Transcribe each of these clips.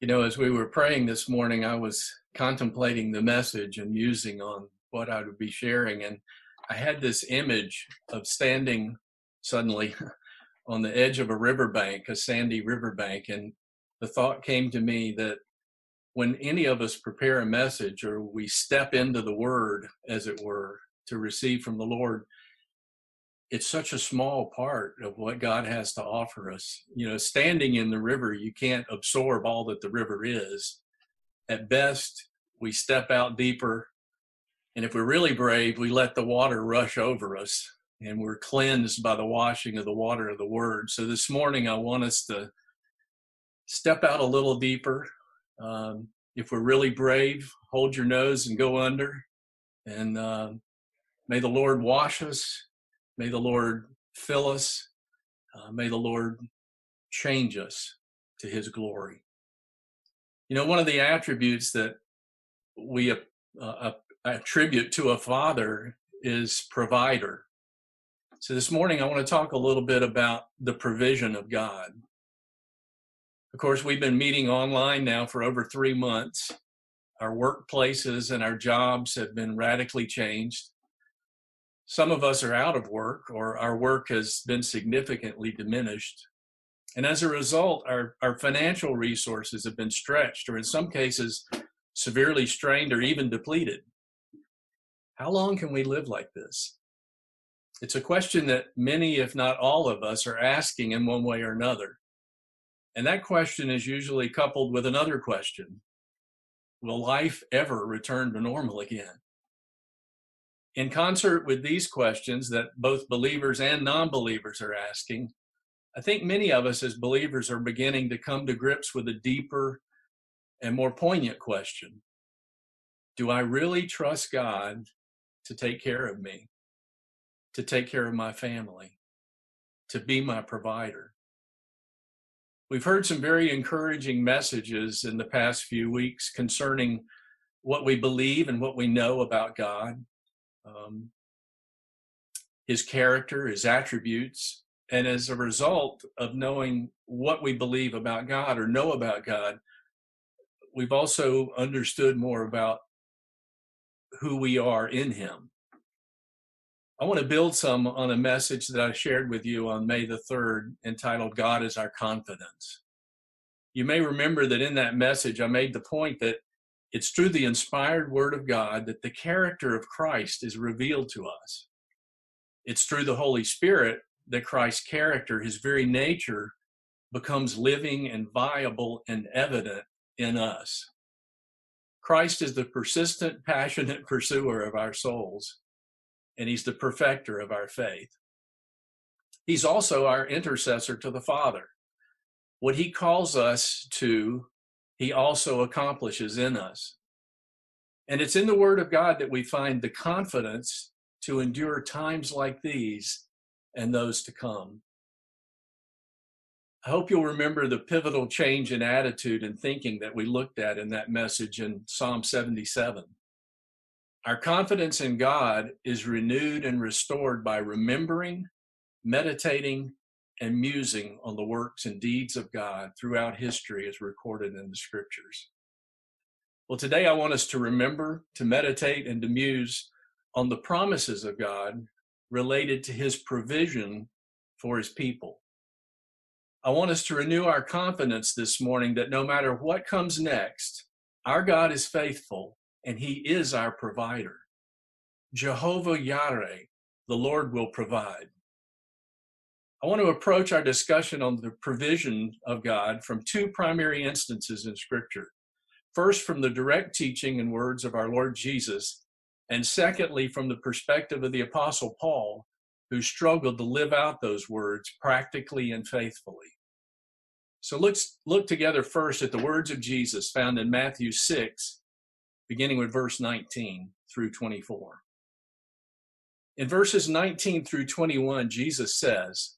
You know, as we were praying this morning, I was contemplating the message and musing on what I would be sharing. And I had this image of standing suddenly on the edge of a riverbank, a sandy riverbank. And the thought came to me that when any of us prepare a message or we step into the word, as it were, to receive from the Lord, it's such a small part of what God has to offer us. You know, standing in the river, you can't absorb all that the river is. At best, we step out deeper. And if we're really brave, we let the water rush over us and we're cleansed by the washing of the water of the word. So this morning, I want us to step out a little deeper. Um, if we're really brave, hold your nose and go under. And uh, may the Lord wash us May the Lord fill us. Uh, may the Lord change us to his glory. You know, one of the attributes that we uh, attribute to a father is provider. So this morning, I want to talk a little bit about the provision of God. Of course, we've been meeting online now for over three months. Our workplaces and our jobs have been radically changed. Some of us are out of work or our work has been significantly diminished. And as a result, our, our financial resources have been stretched or in some cases severely strained or even depleted. How long can we live like this? It's a question that many, if not all of us, are asking in one way or another. And that question is usually coupled with another question Will life ever return to normal again? In concert with these questions that both believers and non believers are asking, I think many of us as believers are beginning to come to grips with a deeper and more poignant question Do I really trust God to take care of me, to take care of my family, to be my provider? We've heard some very encouraging messages in the past few weeks concerning what we believe and what we know about God um, his character, his attributes. And as a result of knowing what we believe about God or know about God, we've also understood more about who we are in him. I want to build some on a message that I shared with you on May the 3rd entitled God is Our Confidence. You may remember that in that message, I made the point that it's through the inspired word of God that the character of Christ is revealed to us. It's through the Holy Spirit that Christ's character, his very nature, becomes living and viable and evident in us. Christ is the persistent, passionate pursuer of our souls, and he's the perfecter of our faith. He's also our intercessor to the Father. What he calls us to he also accomplishes in us. And it's in the Word of God that we find the confidence to endure times like these and those to come. I hope you'll remember the pivotal change in attitude and thinking that we looked at in that message in Psalm 77. Our confidence in God is renewed and restored by remembering, meditating, and musing on the works and deeds of God throughout history as recorded in the scriptures. Well, today I want us to remember, to meditate, and to muse on the promises of God related to his provision for his people. I want us to renew our confidence this morning that no matter what comes next, our God is faithful and he is our provider. Jehovah Yireh, the Lord will provide. I want to approach our discussion on the provision of God from two primary instances in Scripture. First, from the direct teaching and words of our Lord Jesus, and secondly, from the perspective of the Apostle Paul, who struggled to live out those words practically and faithfully. So let's look together first at the words of Jesus found in Matthew 6, beginning with verse 19 through 24. In verses 19 through 21, Jesus says,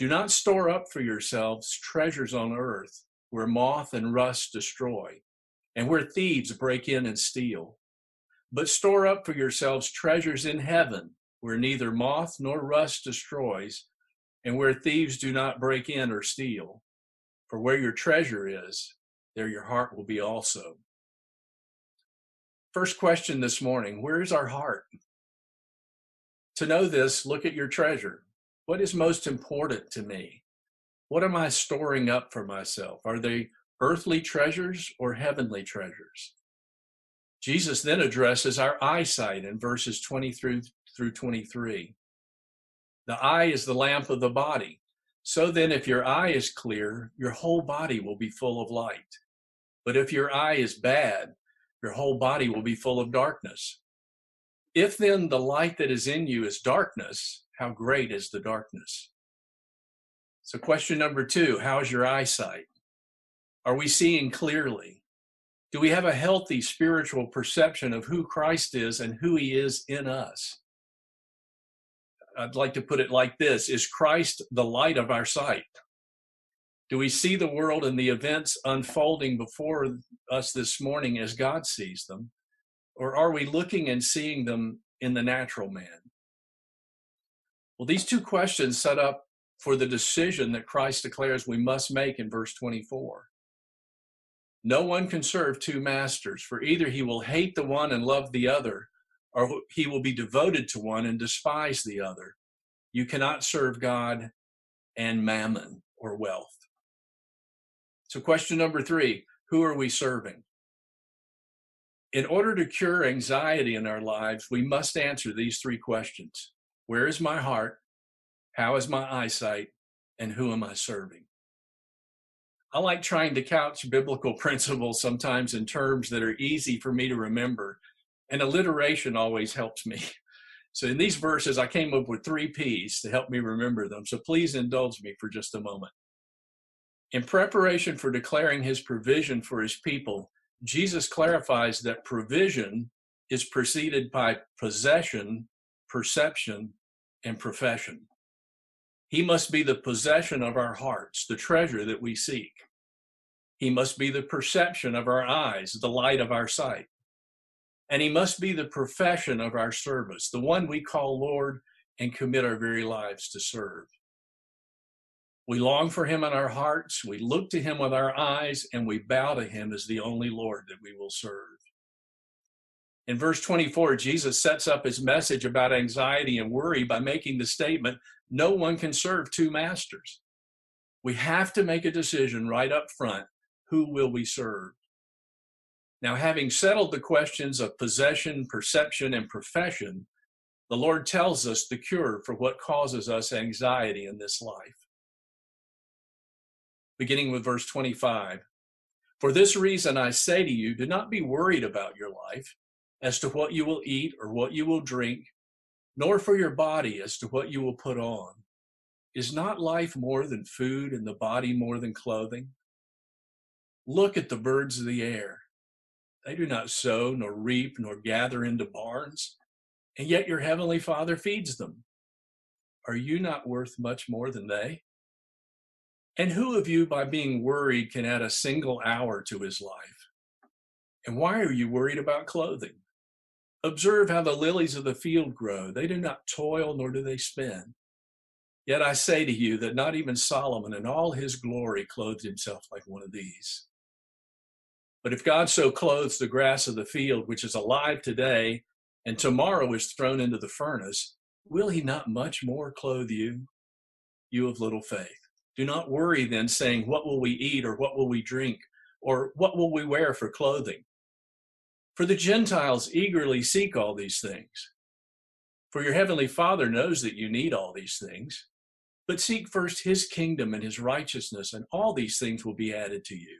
do not store up for yourselves treasures on earth where moth and rust destroy and where thieves break in and steal. But store up for yourselves treasures in heaven where neither moth nor rust destroys and where thieves do not break in or steal. For where your treasure is, there your heart will be also. First question this morning Where is our heart? To know this, look at your treasure. What is most important to me? What am I storing up for myself? Are they earthly treasures or heavenly treasures? Jesus then addresses our eyesight in verses 20 through, through 23. The eye is the lamp of the body. So then, if your eye is clear, your whole body will be full of light. But if your eye is bad, your whole body will be full of darkness. If then the light that is in you is darkness, how great is the darkness? So, question number two How's your eyesight? Are we seeing clearly? Do we have a healthy spiritual perception of who Christ is and who he is in us? I'd like to put it like this Is Christ the light of our sight? Do we see the world and the events unfolding before us this morning as God sees them? Or are we looking and seeing them in the natural man? Well, these two questions set up for the decision that Christ declares we must make in verse 24. No one can serve two masters, for either he will hate the one and love the other, or he will be devoted to one and despise the other. You cannot serve God and mammon or wealth. So, question number three who are we serving? In order to cure anxiety in our lives, we must answer these three questions Where is my heart? How is my eyesight? And who am I serving? I like trying to couch biblical principles sometimes in terms that are easy for me to remember, and alliteration always helps me. So, in these verses, I came up with three P's to help me remember them. So, please indulge me for just a moment. In preparation for declaring his provision for his people, Jesus clarifies that provision is preceded by possession, perception, and profession. He must be the possession of our hearts, the treasure that we seek. He must be the perception of our eyes, the light of our sight. And he must be the profession of our service, the one we call Lord and commit our very lives to serve. We long for him in our hearts, we look to him with our eyes, and we bow to him as the only Lord that we will serve. In verse 24, Jesus sets up his message about anxiety and worry by making the statement no one can serve two masters. We have to make a decision right up front who will we serve? Now, having settled the questions of possession, perception, and profession, the Lord tells us the cure for what causes us anxiety in this life beginning with verse 25. For this reason I say to you, do not be worried about your life as to what you will eat or what you will drink, nor for your body as to what you will put on. Is not life more than food and the body more than clothing? Look at the birds of the air. They do not sow, nor reap, nor gather into barns, and yet your heavenly Father feeds them. Are you not worth much more than they? And who of you, by being worried, can add a single hour to his life? And why are you worried about clothing? Observe how the lilies of the field grow. They do not toil, nor do they spin. Yet I say to you that not even Solomon in all his glory clothed himself like one of these. But if God so clothes the grass of the field, which is alive today and tomorrow is thrown into the furnace, will he not much more clothe you, you of little faith? Do not worry then, saying, What will we eat, or what will we drink, or what will we wear for clothing? For the Gentiles eagerly seek all these things. For your heavenly Father knows that you need all these things. But seek first his kingdom and his righteousness, and all these things will be added to you.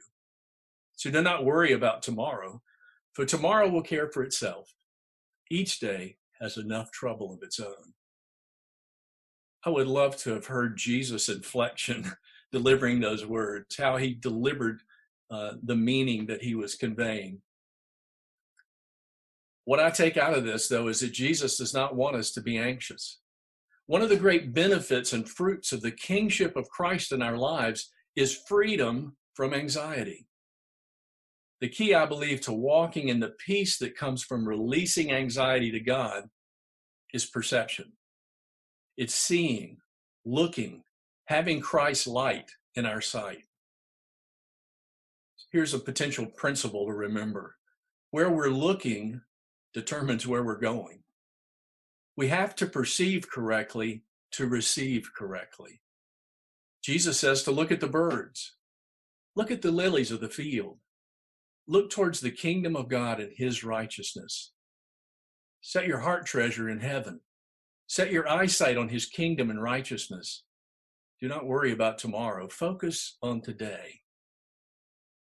So do not worry about tomorrow, for tomorrow will care for itself. Each day has enough trouble of its own. I would love to have heard Jesus' inflection delivering those words, how he delivered uh, the meaning that he was conveying. What I take out of this, though, is that Jesus does not want us to be anxious. One of the great benefits and fruits of the kingship of Christ in our lives is freedom from anxiety. The key, I believe, to walking in the peace that comes from releasing anxiety to God is perception. It's seeing, looking, having Christ's light in our sight. here's a potential principle to remember where we're looking determines where we're going. We have to perceive correctly to receive correctly. Jesus says to look at the birds, look at the lilies of the field, look towards the kingdom of God and his righteousness. Set your heart treasure in heaven. Set your eyesight on his kingdom and righteousness. Do not worry about tomorrow. Focus on today.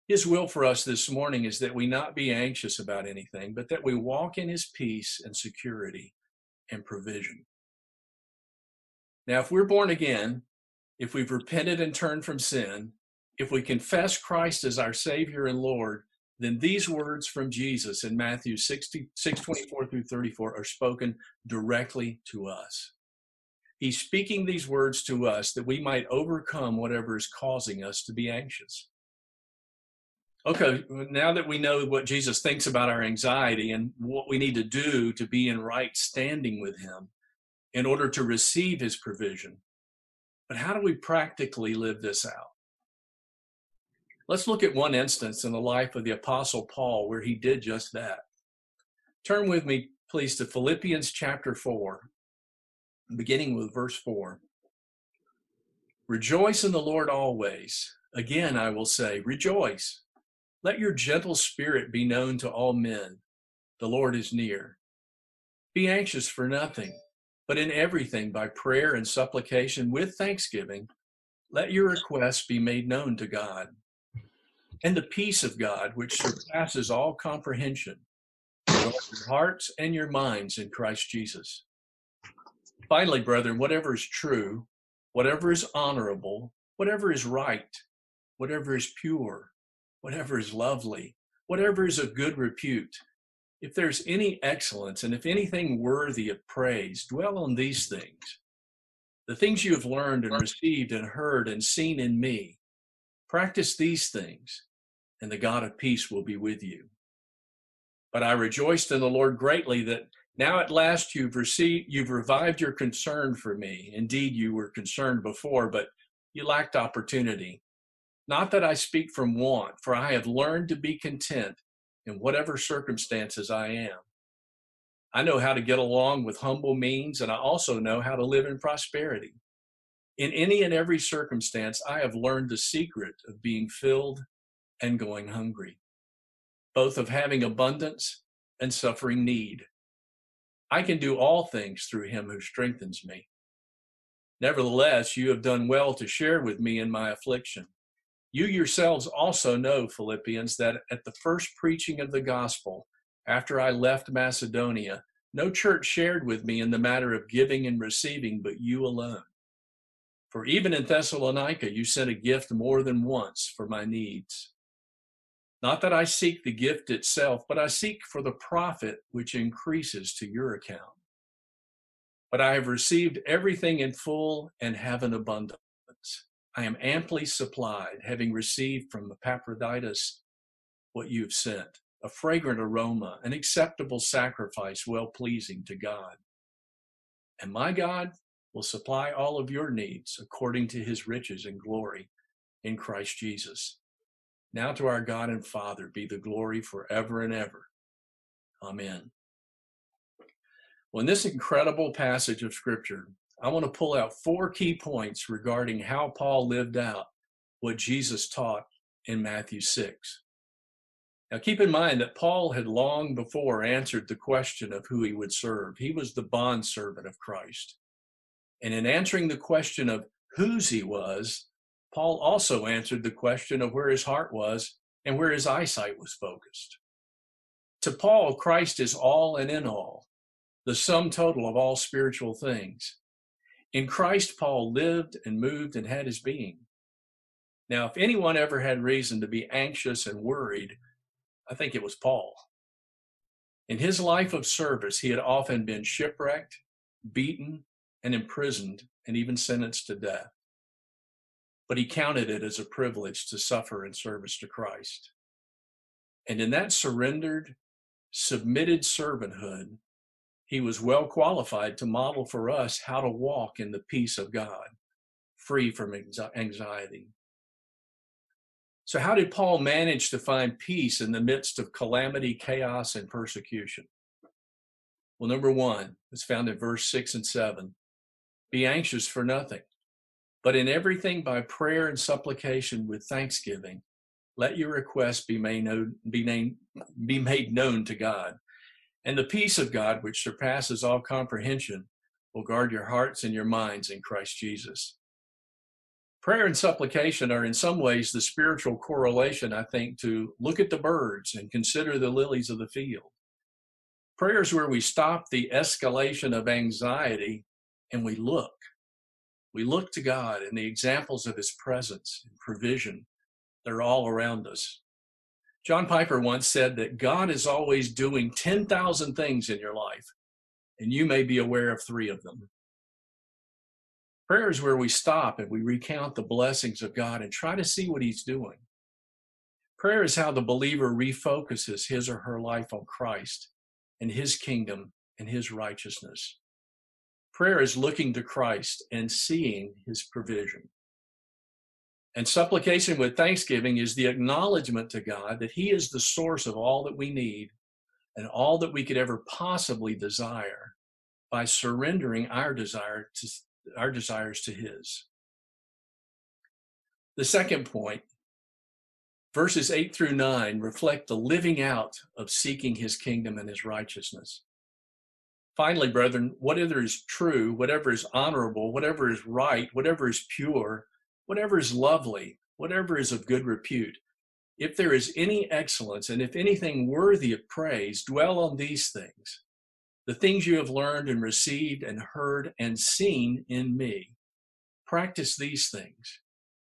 His will for us this morning is that we not be anxious about anything, but that we walk in His peace and security and provision. Now, if we're born again, if we've repented and turned from sin, if we confess Christ as our Savior and Lord, then these words from Jesus in Matthew 6, 24 through 34 are spoken directly to us. He's speaking these words to us that we might overcome whatever is causing us to be anxious. Okay, now that we know what Jesus thinks about our anxiety and what we need to do to be in right standing with Him in order to receive His provision, but how do we practically live this out? Let's look at one instance in the life of the Apostle Paul where he did just that. Turn with me, please, to Philippians chapter 4, beginning with verse 4. Rejoice in the Lord always. Again, I will say, rejoice. Let your gentle spirit be known to all men. The Lord is near. Be anxious for nothing, but in everything by prayer and supplication with thanksgiving, let your requests be made known to God. And the peace of God, which surpasses all comprehension, guard your hearts and your minds in Christ Jesus. Finally, brethren, whatever is true, whatever is honorable, whatever is right, whatever is pure, whatever is lovely, whatever is of good repute. If there's any excellence and if anything worthy of praise, dwell on these things. The things you have learned and received and heard and seen in me, practice these things, and the God of peace will be with you. But I rejoiced in the Lord greatly that now at last you've received, you've revived your concern for me. Indeed, you were concerned before, but you lacked opportunity. Not that I speak from want, for I have learned to be content in whatever circumstances I am. I know how to get along with humble means, and I also know how to live in prosperity. In any and every circumstance, I have learned the secret of being filled and going hungry, both of having abundance and suffering need. I can do all things through him who strengthens me. Nevertheless, you have done well to share with me in my affliction. You yourselves also know, Philippians, that at the first preaching of the gospel, after I left Macedonia, no church shared with me in the matter of giving and receiving, but you alone. For even in Thessalonica, you sent a gift more than once for my needs. Not that I seek the gift itself, but I seek for the profit which increases to your account. But I have received everything in full and have an abundance. I am amply supplied, having received from Epaphroditus what you have sent, a fragrant aroma, an acceptable sacrifice, well pleasing to God. And my God will supply all of your needs according to his riches and glory in Christ Jesus. Now to our God and Father be the glory forever and ever. Amen. Well, in this incredible passage of Scripture, I want to pull out four key points regarding how Paul lived out what Jesus taught in Matthew 6. Now, keep in mind that Paul had long before answered the question of who he would serve. He was the bondservant of Christ. And in answering the question of whose he was, Paul also answered the question of where his heart was and where his eyesight was focused. To Paul, Christ is all and in all, the sum total of all spiritual things. In Christ, Paul lived and moved and had his being. Now, if anyone ever had reason to be anxious and worried, I think it was Paul. In his life of service, he had often been shipwrecked, beaten, and imprisoned, and even sentenced to death. But he counted it as a privilege to suffer in service to Christ. And in that surrendered, submitted servanthood, he was well qualified to model for us how to walk in the peace of God, free from anxiety. So, how did Paul manage to find peace in the midst of calamity, chaos, and persecution? Well, number one it's found in verse six and seven Be anxious for nothing, but in everything by prayer and supplication with thanksgiving, let your requests be made known, be, be made known to God. And the peace of God, which surpasses all comprehension, will guard your hearts and your minds in Christ Jesus. Prayer and supplication are in some ways the spiritual correlation, I think, to look at the birds and consider the lilies of the field. Prayer is where we stop the escalation of anxiety and we look. We look to God and the examples of His presence and provision. They're all around us. John Piper once said that God is always doing 10,000 things in your life, and you may be aware of three of them. Prayer is where we stop and we recount the blessings of God and try to see what He's doing. Prayer is how the believer refocuses his or her life on Christ and His kingdom and His righteousness. Prayer is looking to Christ and seeing His provision. And supplication with thanksgiving is the acknowledgement to God that He is the source of all that we need and all that we could ever possibly desire by surrendering our desire to our desires to His. The second point, verses 8 through 9, reflect the living out of seeking His kingdom and His righteousness. Finally, brethren, whatever is true, whatever is honorable, whatever is right, whatever is pure, whatever is lovely, whatever is of good repute, if there is any excellence and if anything worthy of praise, dwell on these things. The things you have learned and received and heard and seen in me. Practice these things,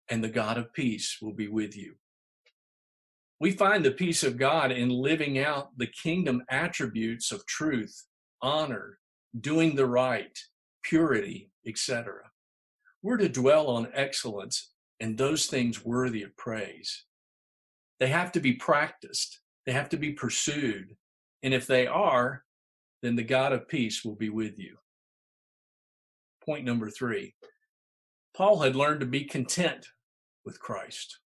and the God of peace will be with you. We find the peace of God in living out the kingdom attributes of truth, honor, doing the right, purity, etc. We're to dwell on excellence and those things worthy of praise. They have to be practiced, they have to be pursued. And if they are, then the God of peace will be with you. Point number three Paul had learned to be content with Christ.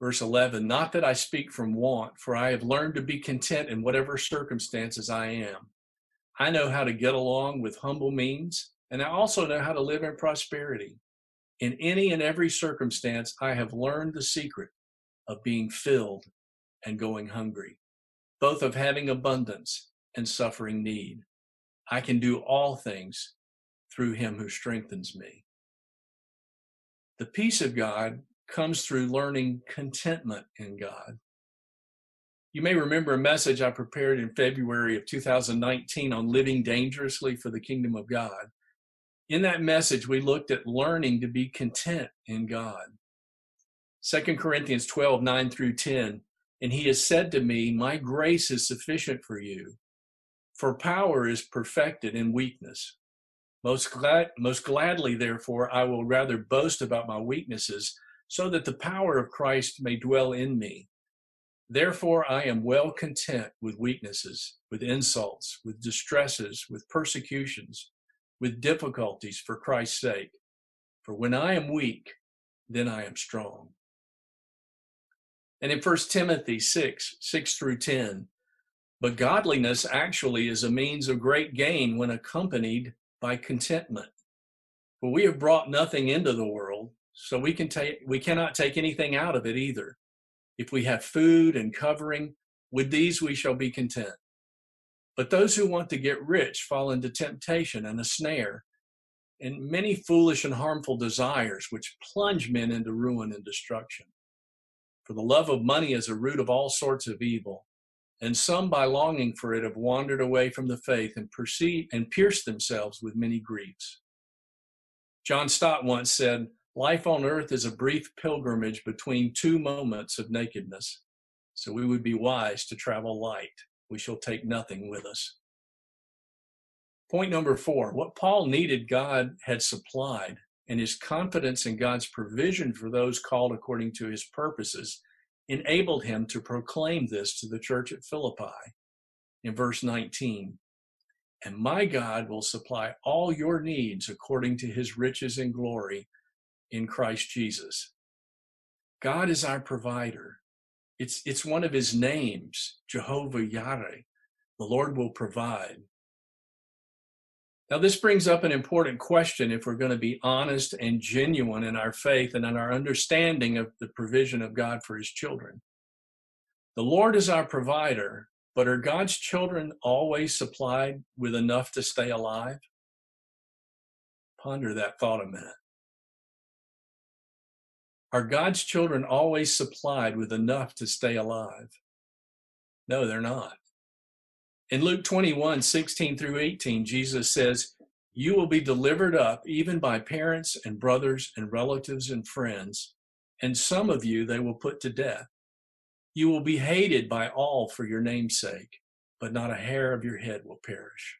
Verse 11 Not that I speak from want, for I have learned to be content in whatever circumstances I am. I know how to get along with humble means and I also know how to live in prosperity. In any and every circumstance, I have learned the secret of being filled and going hungry, both of having abundance and suffering need. I can do all things through him who strengthens me. The peace of God comes through learning contentment in God. You may remember a message I prepared in February of 2019 on living dangerously for the kingdom of God in that message, we looked at learning to be content in God. 2 Corinthians 12, 9 through 10. And he has said to me, My grace is sufficient for you, for power is perfected in weakness. Most, glad, most gladly, therefore, I will rather boast about my weaknesses, so that the power of Christ may dwell in me. Therefore, I am well content with weaknesses, with insults, with distresses, with persecutions with difficulties for Christ's sake. For when I am weak, then I am strong. And in 1 Timothy 6, 6 through 10, but godliness actually is a means of great gain when accompanied by contentment. For we have brought nothing into the world, so we can take we cannot take anything out of it either. If we have food and covering, with these we shall be content. But those who want to get rich fall into temptation and a snare, and many foolish and harmful desires which plunge men into ruin and destruction. For the love of money is a root of all sorts of evil, and some by longing for it have wandered away from the faith and and pierced themselves with many griefs. John Stott once said, Life on earth is a brief pilgrimage between two moments of nakedness, so we would be wise to travel light we shall take nothing with us. Point number four what Paul needed, God had supplied, and his confidence in God's provision for those called according to his purposes enabled him to proclaim this to the church at Philippi in verse 19. And my God will supply all your needs according to his riches and glory in Christ Jesus. God is our provider. It's, it's one of his names, Jehovah Yireh. The Lord will provide. Now, this brings up an important question if we're going to be honest and genuine in our faith and in our understanding of the provision of God for his children. The Lord is our provider, but are God's children always supplied with enough to stay alive? Ponder that thought a minute. Are God's children always supplied with enough to stay alive? No, they're not. In Luke 21, 16 through 18, Jesus says, You will be delivered up even by parents and brothers and relatives and friends, and some of you they will put to death. You will be hated by all for your name's sake, but not a hair of your head will perish.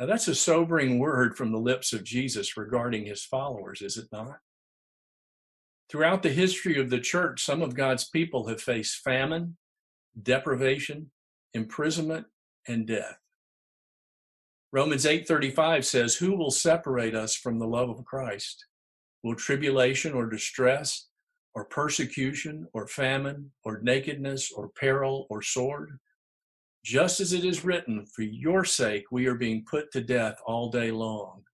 Now, that's a sobering word from the lips of Jesus regarding his followers, is it not? Throughout the history of the church, some of God's people have faced famine, deprivation, imprisonment, and death. Romans 8:35 says, "Who will separate us from the love of Christ? Will tribulation or distress or persecution or famine or nakedness or peril or sword? Just as it is written, for your sake we are being put to death all day long.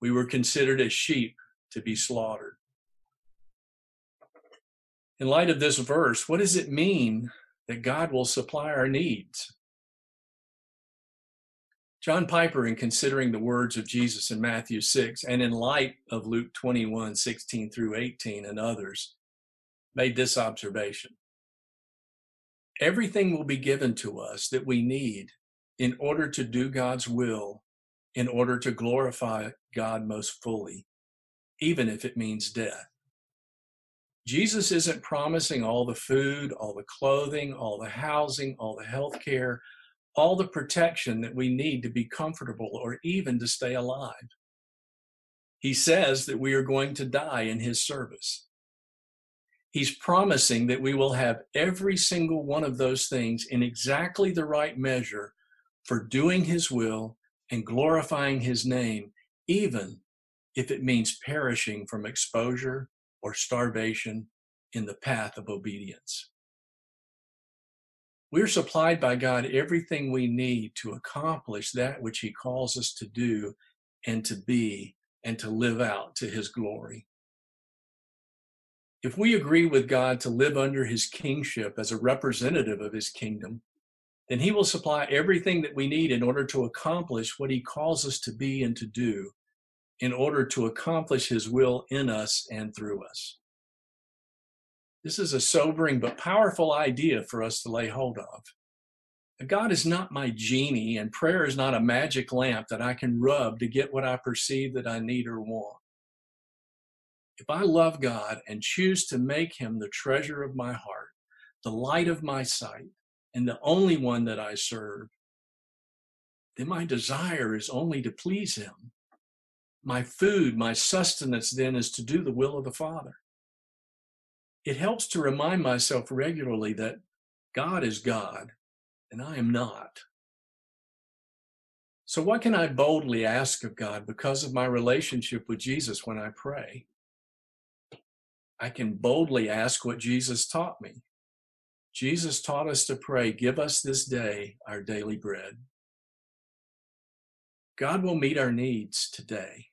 We were considered as sheep to be slaughtered." In light of this verse, what does it mean that God will supply our needs? John Piper, in considering the words of Jesus in Matthew 6, and in light of Luke 21, 16 through 18, and others, made this observation Everything will be given to us that we need in order to do God's will, in order to glorify God most fully, even if it means death. Jesus isn't promising all the food, all the clothing, all the housing, all the health care, all the protection that we need to be comfortable or even to stay alive. He says that we are going to die in his service. He's promising that we will have every single one of those things in exactly the right measure for doing his will and glorifying his name, even if it means perishing from exposure or starvation in the path of obedience. We're supplied by God everything we need to accomplish that which He calls us to do and to be and to live out to His glory. If we agree with God to live under His kingship as a representative of His kingdom, then He will supply everything that we need in order to accomplish what He calls us to be and to do in order to accomplish his will in us and through us. This is a sobering but powerful idea for us to lay hold of. God is not my genie, and prayer is not a magic lamp that I can rub to get what I perceive that I need or want. If I love God and choose to make him the treasure of my heart, the light of my sight, and the only one that I serve, then my desire is only to please him my food, my sustenance then is to do the will of the Father. It helps to remind myself regularly that God is God and I am not. So, what can I boldly ask of God because of my relationship with Jesus when I pray? I can boldly ask what Jesus taught me. Jesus taught us to pray, Give us this day our daily bread. God will meet our needs today.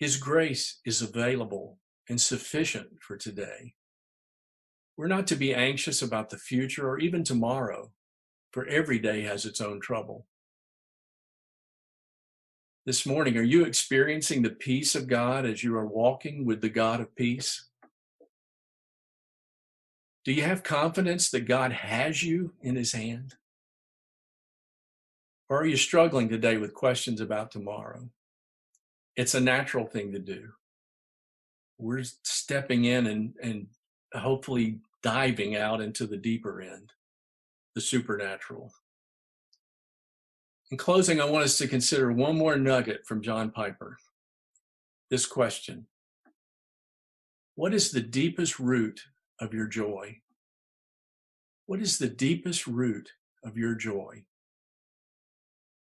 His grace is available and sufficient for today. We're not to be anxious about the future or even tomorrow, for every day has its own trouble. This morning, are you experiencing the peace of God as you are walking with the God of peace? Do you have confidence that God has you in his hand? Or are you struggling today with questions about tomorrow? It's a natural thing to do. We're stepping in and, and hopefully diving out into the deeper end, the supernatural. In closing, I want us to consider one more nugget from John Piper. This question What is the deepest root of your joy? What is the deepest root of your joy?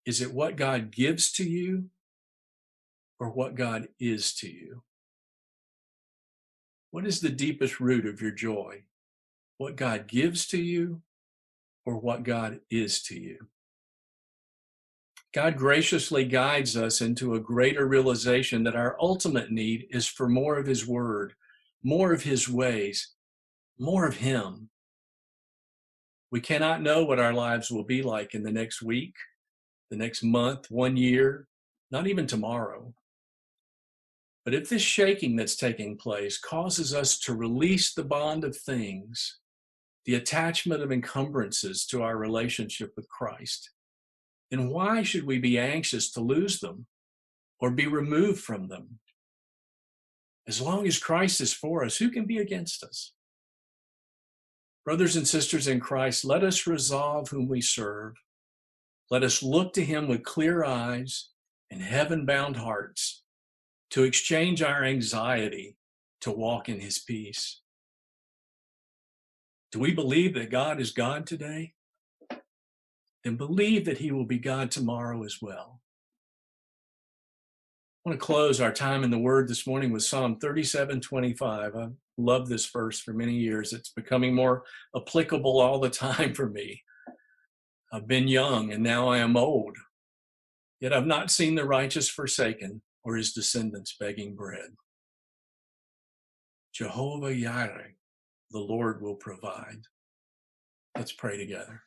Is it what God gives to you or what God is to you. What is the deepest root of your joy? What God gives to you or what God is to you? God graciously guides us into a greater realization that our ultimate need is for more of His Word, more of His ways, more of Him. We cannot know what our lives will be like in the next week, the next month, one year, not even tomorrow. But if this shaking that's taking place causes us to release the bond of things, the attachment of encumbrances to our relationship with Christ, then why should we be anxious to lose them or be removed from them? As long as Christ is for us, who can be against us? Brothers and sisters in Christ, let us resolve whom we serve. Let us look to him with clear eyes and heaven bound hearts to exchange our anxiety to walk in his peace. Do we believe that God is God today? Then believe that he will be God tomorrow as well. I want to close our time in the Word this morning with Psalm 37 25. I love this verse for many years. It's becoming more applicable all the time for me. I've been young and now I am old, yet I've not seen the righteous forsaken or his descendants begging bread. Jehovah Yireh, the Lord will provide. Let's pray together.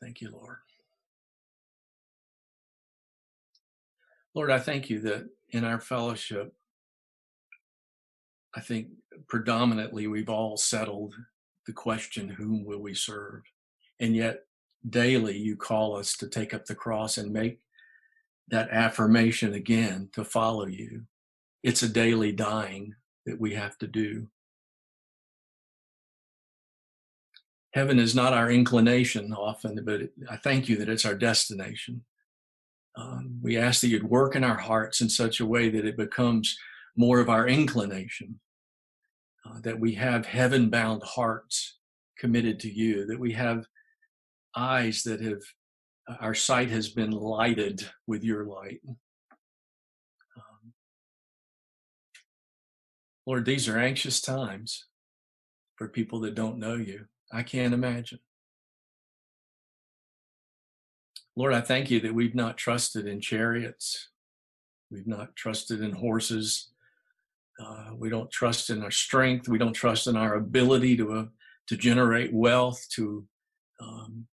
Thank you, Lord. Lord, I thank you that in our fellowship, I think predominantly we've all settled the question, whom will we serve? And yet, daily, you call us to take up the cross and make that affirmation again to follow you. It's a daily dying that we have to do. Heaven is not our inclination often, but I thank you that it's our destination. Um, we ask that you'd work in our hearts in such a way that it becomes more of our inclination, uh, that we have heaven bound hearts committed to you, that we have eyes that have, uh, our sight has been lighted with your light. Um, Lord, these are anxious times for people that don't know you. I can't imagine. Lord, I thank you that we've not trusted in chariots. We've not trusted in horses. Uh, we don't trust in our strength. We don't trust in our ability to, uh, to generate wealth, to um,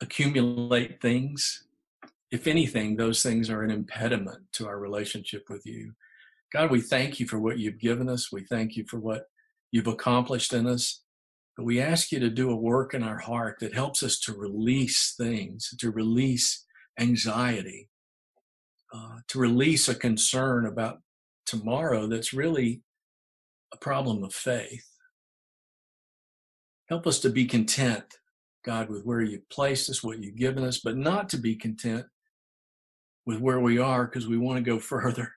accumulate things. If anything, those things are an impediment to our relationship with you. God, we thank you for what you've given us. We thank you for what you've accomplished in us. But we ask you to do a work in our heart that helps us to release things, to release anxiety, uh, to release a concern about tomorrow that's really a problem of faith. Help us to be content, God, with where you've placed us, what you've given us, but not to be content with where we are because we want to go further.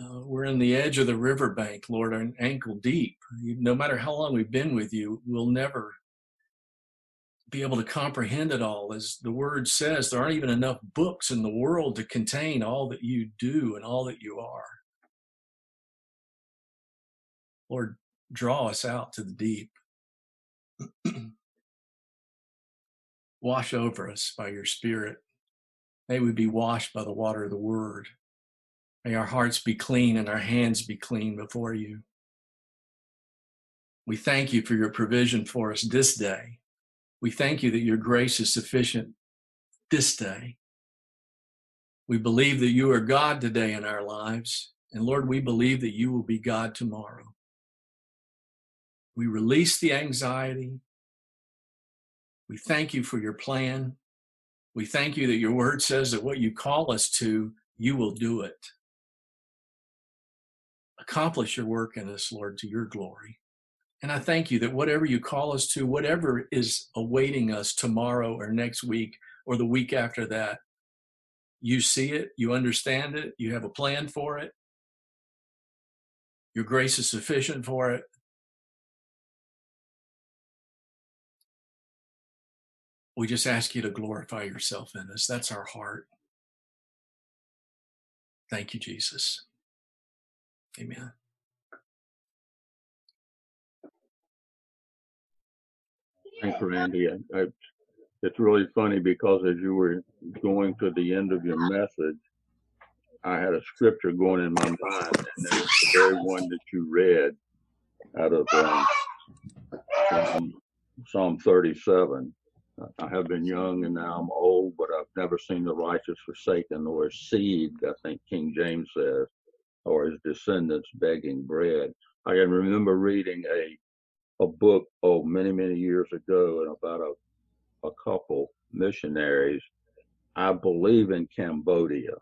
Uh, we're in the edge of the riverbank, Lord, an ankle deep. No matter how long we've been with you, we'll never be able to comprehend it all. As the word says, there aren't even enough books in the world to contain all that you do and all that you are. Lord, draw us out to the deep. Wash over us by your Spirit. May we be washed by the water of the Word. May our hearts be clean and our hands be clean before you. We thank you for your provision for us this day. We thank you that your grace is sufficient this day. We believe that you are God today in our lives. And Lord, we believe that you will be God tomorrow. We release the anxiety. We thank you for your plan. We thank you that your word says that what you call us to, you will do it accomplish your work in us, Lord, to your glory. And I thank you that whatever you call us to, whatever is awaiting us tomorrow or next week or the week after that, you see it, you understand it, you have a plan for it. Your grace is sufficient for it. We just ask you to glorify yourself in us. That's our heart. Thank you, Jesus. Amen. Thanks, Randy. I, I, it's really funny because as you were going to the end of your message, I had a scripture going in my mind, and it was the very one that you read out of um, Psalm 37. I have been young and now I'm old, but I've never seen the righteous forsaken or his seed, I think King James says, or his descendants begging bread. I can remember reading a a book oh many many years ago and about a a couple missionaries i believe in cambodia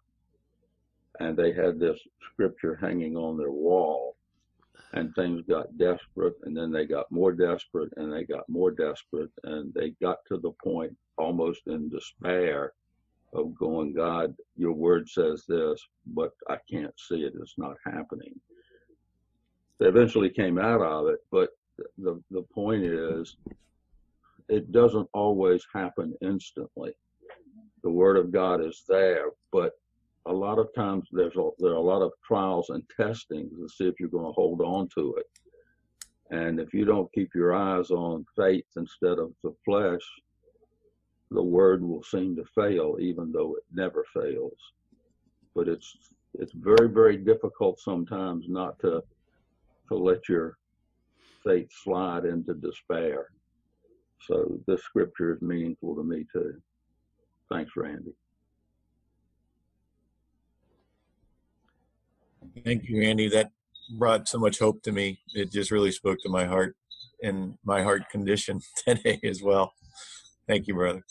and they had this scripture hanging on their wall and things got desperate and then they got more desperate and they got more desperate and they got to the point almost in despair of going god your word says this but i can't see it. It's not happening. They eventually came out of it but the the point is it doesn't always happen instantly. The word of god is there but a lot of times there's a, there are a lot of trials and testings to see if you're going to hold on to it and if you don't keep your eyes on faith instead of the flesh the word will seem to fail even though it never fails but it's it's very very difficult sometimes not to to let your faith slide into despair. So this scripture is meaningful to me too. Thanks, Randy. Thank you, Andy. That brought so much hope to me. It just really spoke to my heart and my heart condition today as well. Thank you, brother.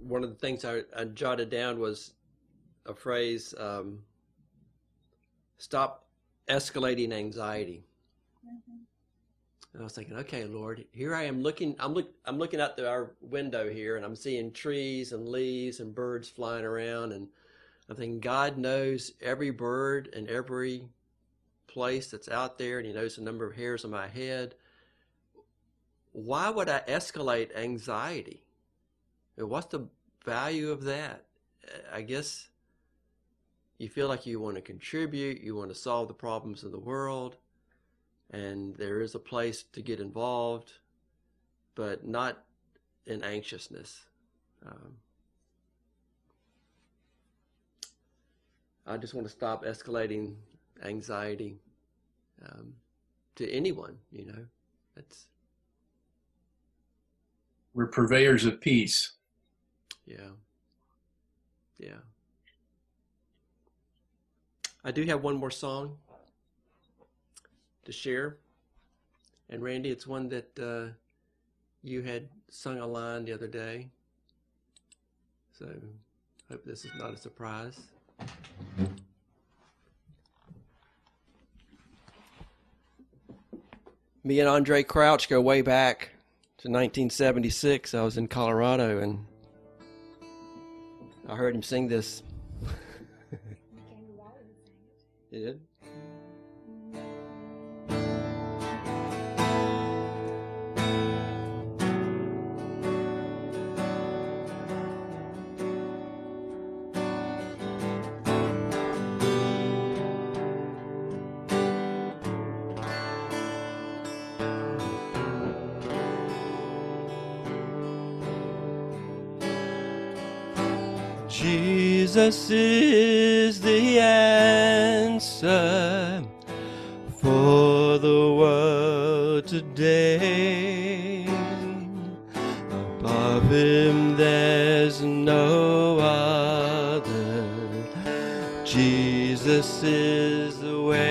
One of the things I, I jotted down was a phrase um, stop escalating anxiety. And I was thinking, okay, Lord, here I am looking. I'm look. I'm looking out the, our window here, and I'm seeing trees and leaves and birds flying around, and I'm thinking, God knows every bird and every place that's out there, and He knows the number of hairs on my head. Why would I escalate anxiety? What's the value of that? Uh, I guess you feel like you want to contribute, you want to solve the problems of the world, and there is a place to get involved, but not in anxiousness. Um, I just want to stop escalating anxiety um, to anyone, you know. That's we're purveyors of peace. Yeah. Yeah. I do have one more song to share. And Randy, it's one that uh, you had sung a line the other day. So hope this is not a surprise. Me and Andraé Crouch go way back to 1976. I was in Colorado and I heard him sing this did. Jesus is the answer for the world today. Above him there's no other. Jesus is the way.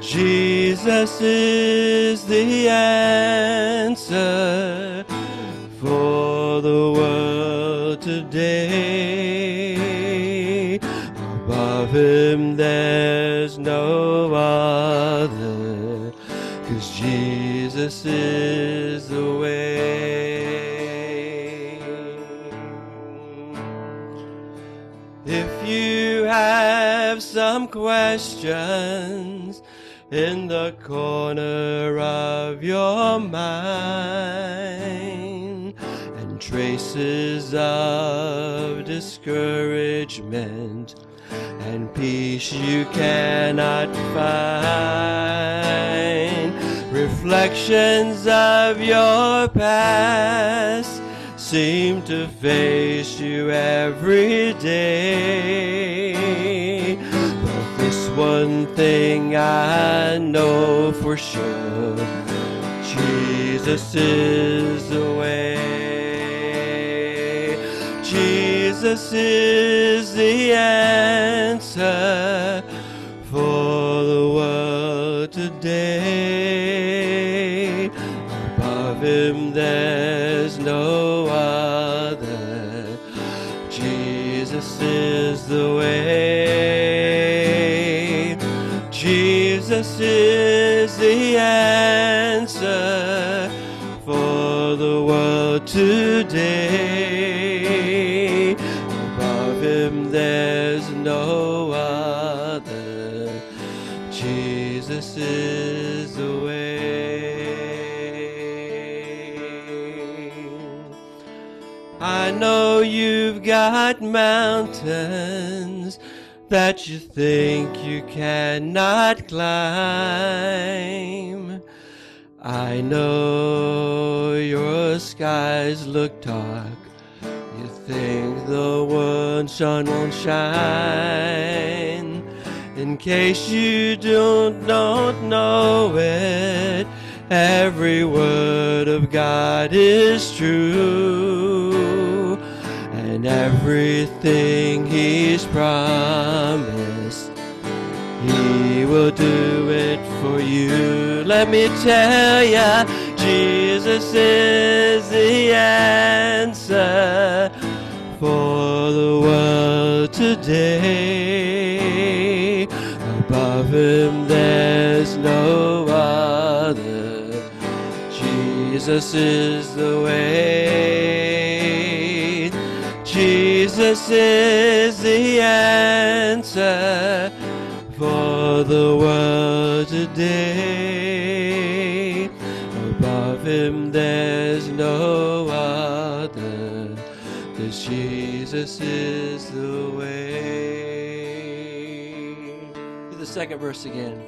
Jesus is the answer for the world today. Above him there's no other, cause Jesus is the way. If you have some questions in the corner of your mind, traces of discouragement and peace you cannot find. Reflections of your past seem to face you every day. But this one thing I know for sure Jesus is the way. Jesus is the answer for the world today. Above him there's no other. Jesus is the way. Jesus is the answer for the world today. I know you've got mountains that you think you cannot climb. I know your skies look dark. You think the one sun won't shine. In case you don't, don't know it, every word of God is true. And everything He's promised, He will do it for you. Let me tell ya, Jesus is the answer for the world today. Above him there's no other. Jesus is the way. Jesus is the answer for the world today. Above him there's no other. Cause Jesus is the way. Do the second verse again.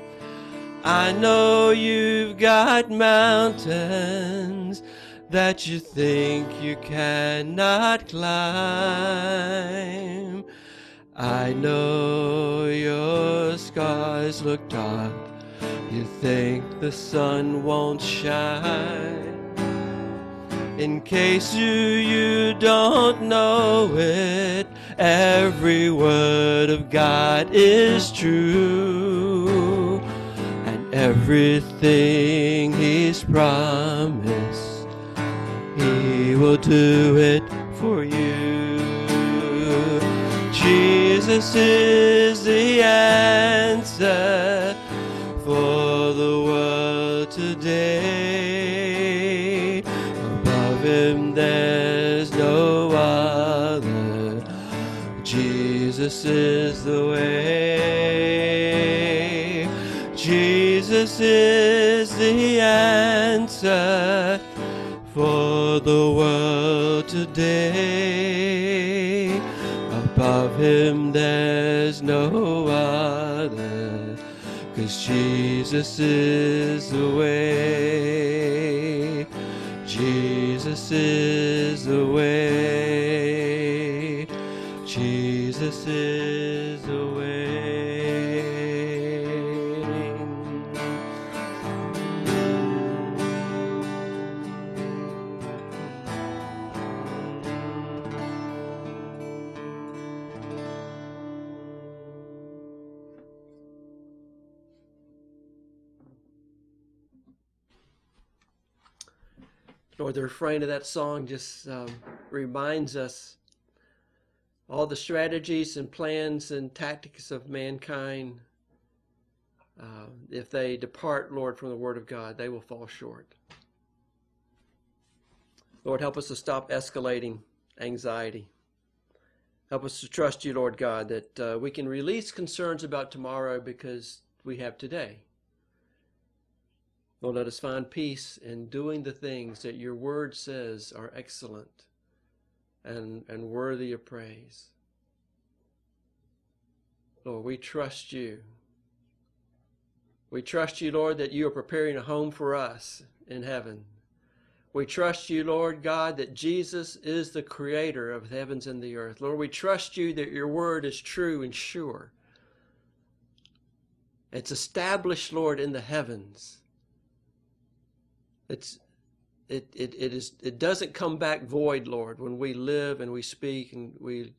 I know you've got mountains that you think you cannot climb. I know your skies look dark. You think the sun won't shine. In case you, you don't know it, every word of God is true. And everything He's promised, will do it for you. Jesus is the answer for the world today. Above him there's no other. Jesus is the way. Jesus is the answer the world today. Above him there's no other. Cause Jesus is the way. Jesus is refrain of that song just um, reminds us all the strategies and plans and tactics of mankind. Uh, if they depart, Lord, from the Word of God, they will fall short. Lord, help us to stop escalating anxiety. Help us to trust you, Lord God, that uh, we can release concerns about tomorrow because we have today. Lord, let us find peace in doing the things that your word says are excellent and, and worthy of praise. Lord, we trust you. We trust you, Lord, that you are preparing a home for us in heaven. We trust you, Lord God, that Jesus is the creator of the heavens and the earth. Lord, we trust you that your word is true and sure. It's established, Lord, in the heavens. It's it, it, it is it doesn't come back void, Lord, when we live and we speak and we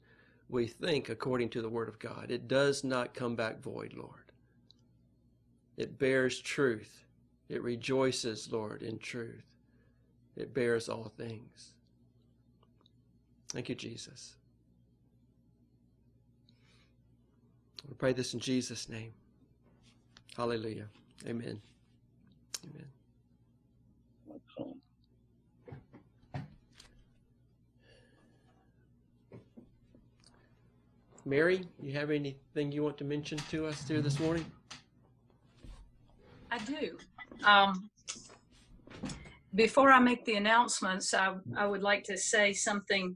we think according to the word of God. It does not come back void, Lord. It bears truth. It rejoices, Lord, in truth. It bears all things. Thank you, Jesus. We pray this in Jesus' name. Hallelujah. Amen. Amen. Mary, you have anything you want to mention to us here this morning? I do. Um, before I make the announcements, I, I would like to say something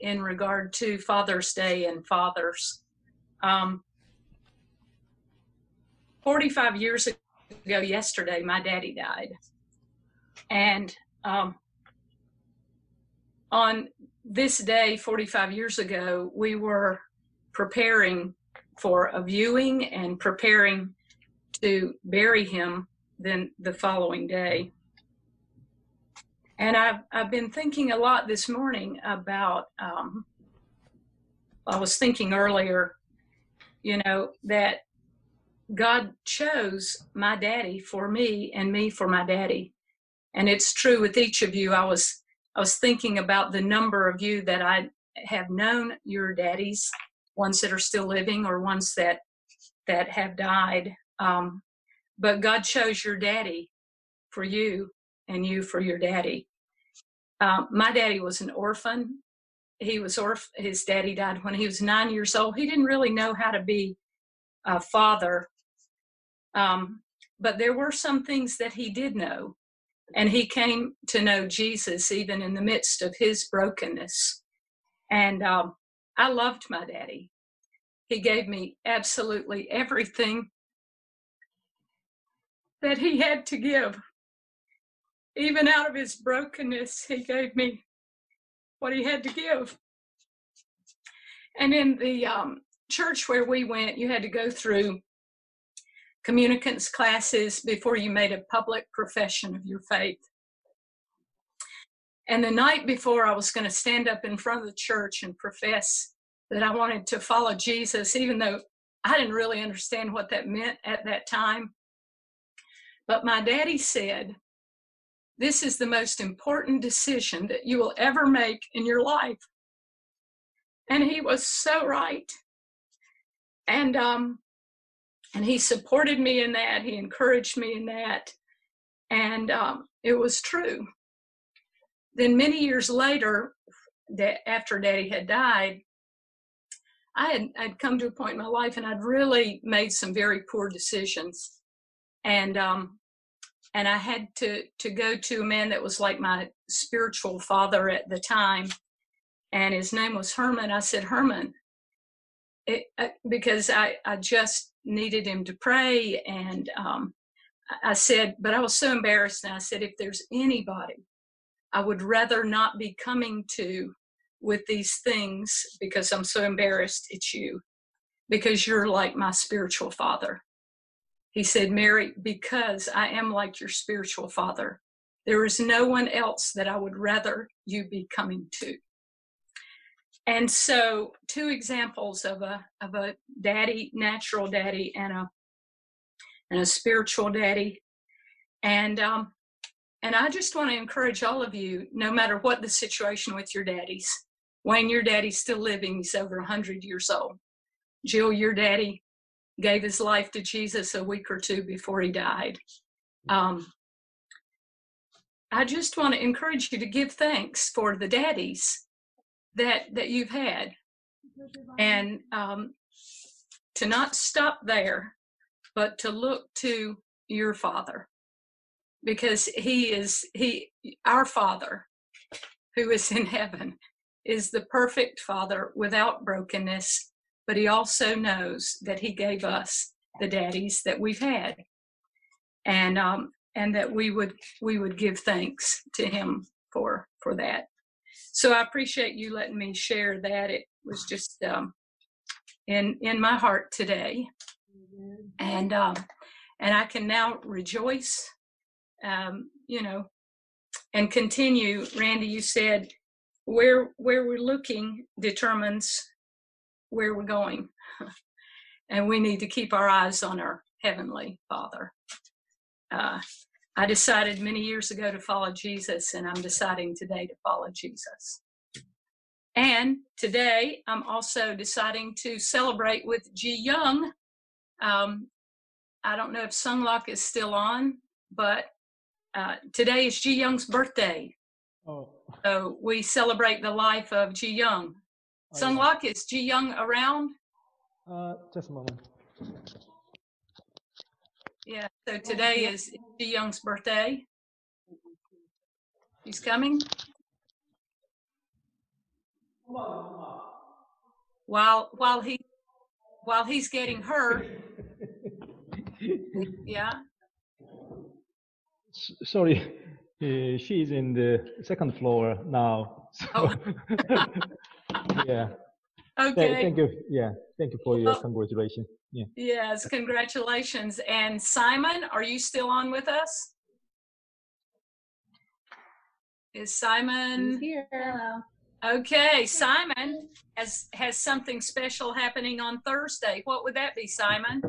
in regard to Father's Day and fathers. Um, 45 years ago, yesterday, my daddy died. And um, on this day, 45 years ago, we were preparing for a viewing and preparing to bury him then the following day. And I've, I've been thinking a lot this morning about, um, I was thinking earlier, you know, that God chose my daddy for me and me for my daddy. And it's true with each of you. I was, I was thinking about the number of you that I have known your daddies, ones that are still living or ones that, that have died. Um, but God chose your daddy for you and you for your daddy. Um, my daddy was an orphan. He was orph- his daddy died when he was nine years old. He didn't really know how to be a father. Um, but there were some things that he did know. And he came to know Jesus even in the midst of his brokenness. And um, I loved my daddy. He gave me absolutely everything that he had to give. Even out of his brokenness, he gave me what he had to give. And in the um, church where we went, you had to go through communicants classes before you made a public profession of your faith. And the night before, I was going to stand up in front of the church and profess that I wanted to follow Jesus, even though I didn't really understand what that meant at that time. But my daddy said, This is the most important decision that you will ever make in your life. And he was so right. And um, and he supported me in that. He encouraged me in that, and um, it was true. Then many years later, that after Daddy had died, I had I'd come to a point in my life, and I'd really made some very poor decisions, and um, and I had to to go to a man that was like my spiritual father at the time, and his name was Herman. I said, Herman, it, uh, because I I just needed him to pray, and um, I said, but I was so embarrassed, and I said, if there's anybody I would rather not be coming to with these things because I'm so embarrassed, it's you, because you're like my spiritual father. He said, Mary, because I am like your spiritual father, there is no one else that I would rather you be coming to. And so, two examples of a of a daddy, natural daddy, and a and a spiritual daddy. And um, and I just want to encourage all of you, no matter what the situation with your daddies. Wayne, your daddy's still living; he's over hundred years old. Jill, your daddy gave his life to Jesus a week or two before he died. Um, I just want to encourage you to give thanks for the daddies that that you've had, and um, to not stop there, but to look to your Father, because He is He our Father, who is in heaven, is the perfect father without brokenness, but he also knows that he gave us the daddies that we've had. And um, and that we would we would give thanks to him for for that. So I appreciate you letting me share that. It was just um, in in my heart today, and um, and I can now rejoice, um, you know, and continue. Randy, you said where where we're looking determines where we're going, and we need to keep our eyes on our heavenly Father. Uh, I decided many years ago to follow Jesus, and I'm deciding today to follow Jesus. And today, I'm also deciding to celebrate with Ji Young. Um, I don't know if Sunglock is still on, but uh, today is Ji Young's birthday. Oh, So we celebrate the life of Ji Young. I- Sunglock, is Ji Young around? Uh, just a moment. Yeah, so today is Ji Young's birthday. He's coming. While while he while he's getting her, yeah. S- Sorry, uh, she's in the second floor now. so- Oh. yeah. Th- Okay. Thank you. Yeah. Thank you for your Well- congratulations. Yeah. Yes, congratulations. And Simon, are you still on with us? Is Simon? here. Hello. Okay, Simon has has something special happening on Thursday. What would that be, Simon?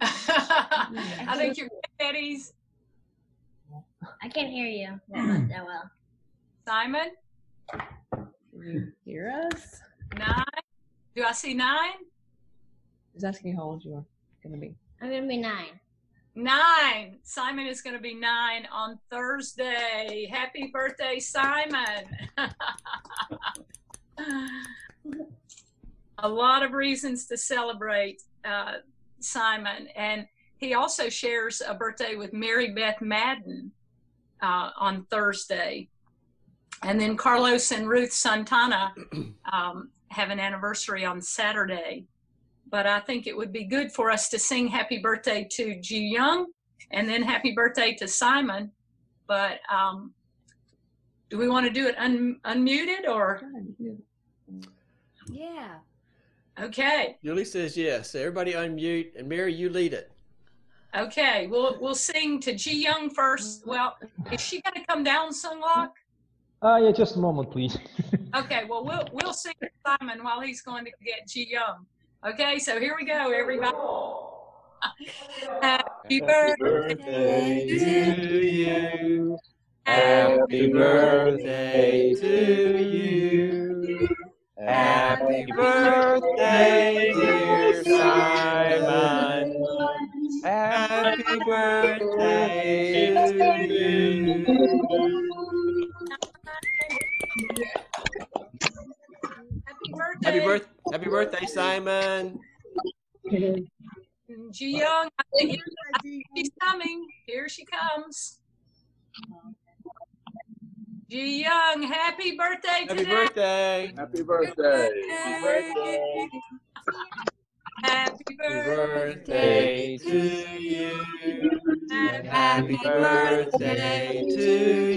I think you're I can't hear you that, that well. Simon. Can you hear us? Nine. Do I see nine? He's asking how old you are going to be. I'm gonna be nine. Nine. Simon is going to be nine on Thursday. Happy birthday, Simon. A lot of reasons to celebrate uh, Simon. And he also shares a birthday with Mary Beth Madden uh, on Thursday. And then Carlos and Ruth Santana um, have an anniversary on Saturday but I think it would be good for us to sing happy birthday to Ji Young and then happy birthday to Simon. But um, do we want to do it un- unmuted or Yeah. Okay? Julie says yes. Everybody unmute, and Mary, you lead it. Okay, we'll we'll sing to Ji Young first. Well, is she going to come down, Sunglock? Uh, yeah. Just a moment, please. Okay, well we'll we'll sing to Simon while he's going to get Ji Young. Okay, so here we go, everybody. Happy birthday to you. Happy birthday to you. Happy birthday, dear Simon. Happy birthday to you. Happy birthday. Happy birth, happy birthday, Simon. Ji Young, I think, I think she's coming. Here she comes. Ji Young, happy birthday Happy today. birthday. Happy birthday. Happy birthday. Happy birthday. birthday to you. Happy birthday to you.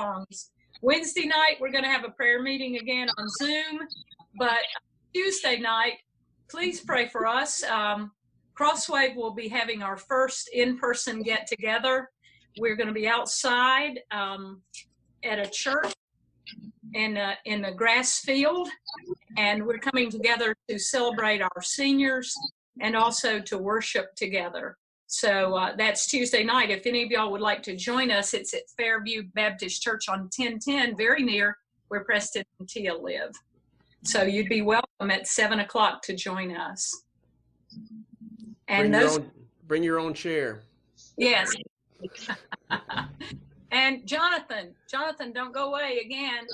Songs. Wednesday night, we're going to have a prayer meeting again on Zoom, but Tuesday night, please pray for us. Um, Crosswave will be having our first in person get together. We're going to be outside um, at a church in a, in a grass field, and we're coming together to celebrate our seniors and also to worship together. So uh, that's Tuesday night. If any of y'all would like to join us, it's at Fairview Baptist Church on 1010, very near where Preston and Tia live. So you'd be welcome at seven o'clock to join us. Bring And your those, own, bring your own chair. yes. and Jonathan, Jonathan, don't go away again.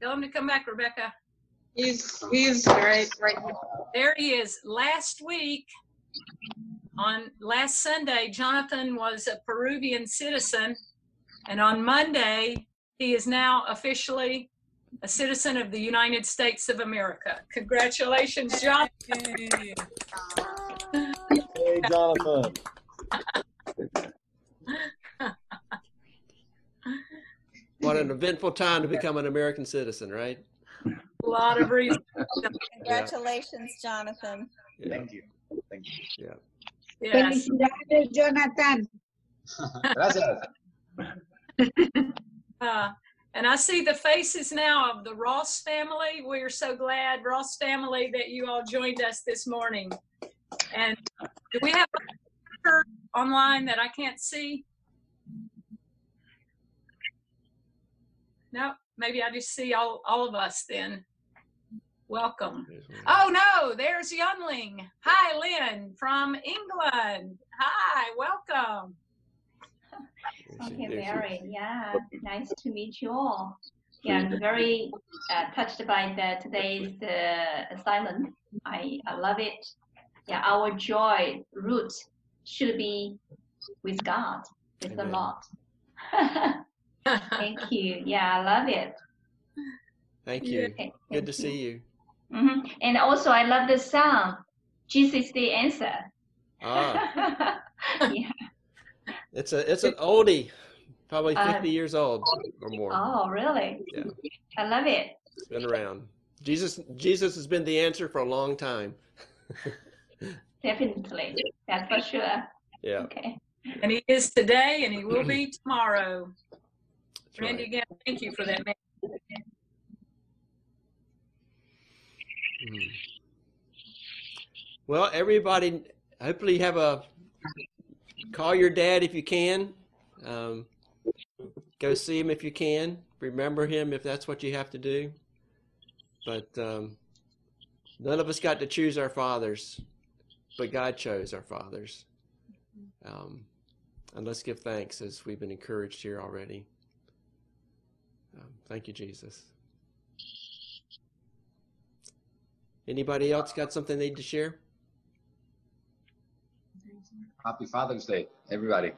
Tell him to come back, Rebecca. He's he's right right here. There he is. Last week, on last Sunday, Jonathan was a Peruvian citizen, and on Monday, he is now officially a citizen of the United States of America. Congratulations, John. Hey, Jonathan. What an eventful time to become an American citizen, right? A lot of reasons. Congratulations, Jonathan. Yeah. Thank you. Thank you. Yes. Felicidades, Jonathan. Gracias. Uh, and I see the faces now of the Ross family. We are so glad, Ross family, that you all joined us this morning. And do we have a picture online that I can't see? No, maybe I just see all, all of us then. Welcome. Oh no, there's Youngling. Hi, Lynn from England. Hi, welcome. Okay, there's- Mary. Yeah, nice to meet you all. Yeah, I'm very uh, touched by the, today's uh, assignment. I, I love it. Yeah, our joy root should be with God, with the Amen. Lord. Thank you. Yeah, I love it. Thank you. Okay, Good to you. see you. Hmm And also, I love the song. Jesus is the answer. Ah, yeah. it's a it's an oldie, probably Uh, 50 years old or more. Oh, really? Yeah. I love it. It's been around. Jesus Jesus has been the answer for a long time. Definitely. That's for sure. Yeah. Okay. And he is today and he will be tomorrow. that's Randy, right. again, thank you for that. Mhm. Well, everybody, hopefully you have a call your dad if you can. Um, go see him if you can. Remember him if that's what you have to do. But um, none of us got to choose our fathers, but God chose our fathers. Um, and let's give thanks as we've been encouraged here already. Um, thank you, Jesus. Anybody else got something they need to share? Happy Father's Day, everybody.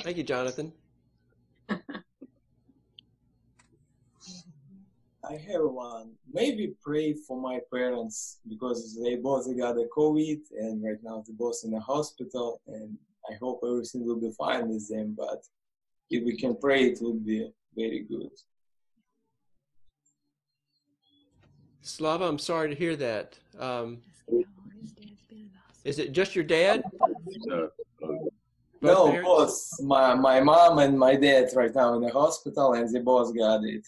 Thank you, Jonathan. I have one. Maybe pray for my parents because they both got the COVID and right now they're both in the hospital and I hope everything will be fine with them. But if we can pray, it would be very good. Slava, I'm sorry to hear that. Um, is it just your dad? Uh, No, parents? both my my mom and my dad right now in the hospital and they both got it.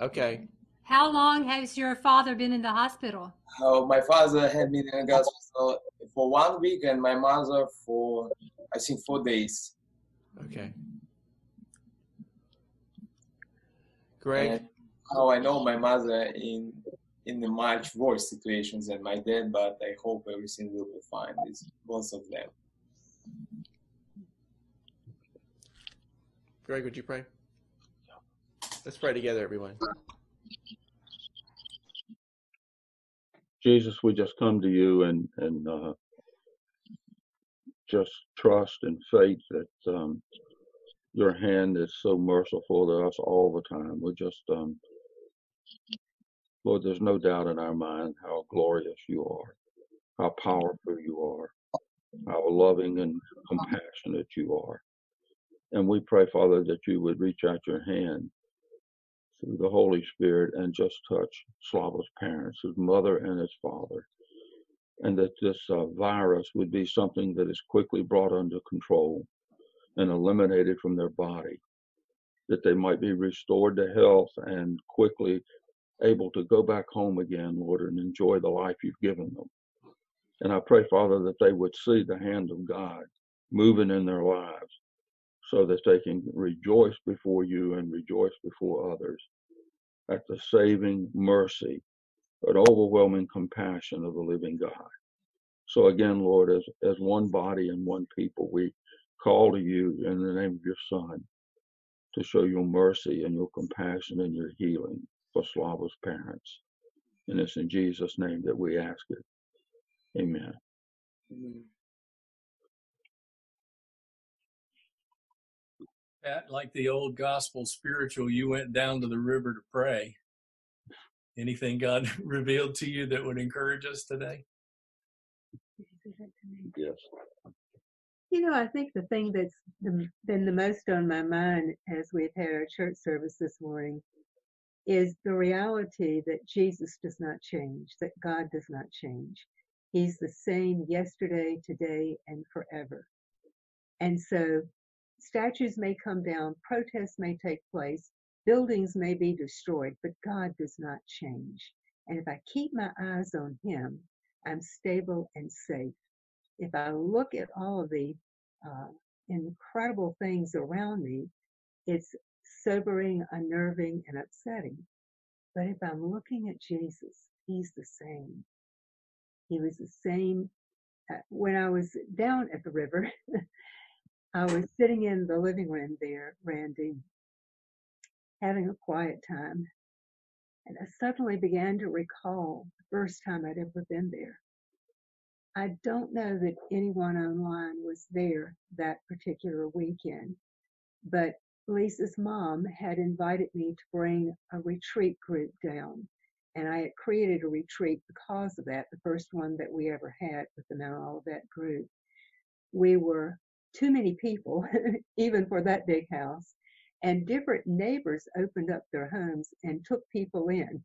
Okay. How long has your father been in the hospital? Uh, my father had been in the hospital for one week and my mother for I think four days. Okay. Great. And how I know my mother in in the much worse situations than my dad, but I hope everything will be fine with both of them. Greg, would you pray? Let's pray together, everyone. Jesus, we just come to you and and uh, just trust and faith that um, your hand is so merciful to us all the time. We just, um, Lord, there's no doubt in our mind how glorious you are, how powerful you are, how loving and compassionate you are. And we pray, Father, that you would reach out your hand through the Holy Spirit and just touch Slava's parents, his mother and his father, and that this uh, virus would be something that is quickly brought under control and eliminated from their body, that they might be restored to health and quickly able to go back home again, Lord, and enjoy the life you've given them. And I pray, Father, that they would see the hand of God moving in their lives, so that they can rejoice before you and rejoice before others at the saving mercy, but overwhelming compassion of the living God. So again, Lord, as, as one body and one people, we call to you in the name of your Son to show your mercy and your compassion and your healing for Slava's parents. And it's in Jesus' name that we ask it. Amen. Pat, like the old gospel spiritual, you went down to the river to pray. Anything God revealed to you that would encourage us today? Yes. You know, I think the thing that's been the most on my mind as we've had our church service this morning is the reality that Jesus does not change, that God does not change. He's the same yesterday, today, and forever. And so statues may come down, protests may take place, buildings may be destroyed, but God does not change. And if I keep my eyes on Him, I'm stable and safe. If I look at all of the uh, incredible things around me, it's sobering, unnerving, and upsetting. But if I'm looking at Jesus, He's the same. He was the same. Uh, when I was down at the river, I was sitting in the living room there, Randy, having a quiet time. And I suddenly began to recall the first time I'd ever been there. I don't know that anyone online was there that particular weekend, but Lisa's mom had invited me to bring a retreat group down. And I had created a retreat because of that, the first one that we ever had with the Mount Olivet group. We were too many people, even for that big house, and different neighbors opened up their homes and took people in.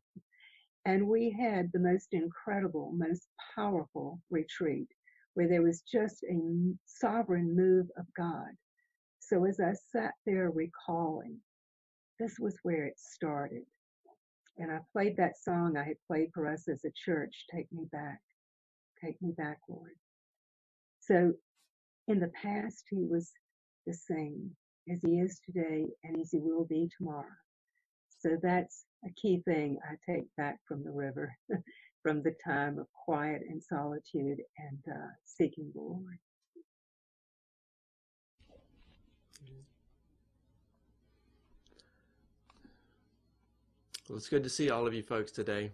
And we had the most incredible, most powerful retreat where there was just a sovereign move of God. So as I sat there recalling, this was where it started. And I played that song I had played for us as a church, Take Me Back. Take Me Back, Lord. So in the past, he was the same as he is today and as he will be tomorrow. So that's a key thing I take back from the river, from the time of quiet and solitude and uh, seeking the Lord. Well, it's good to see all of you folks today.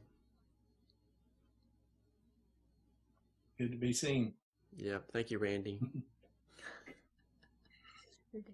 Good to be seen. Yeah, thank you, Randy.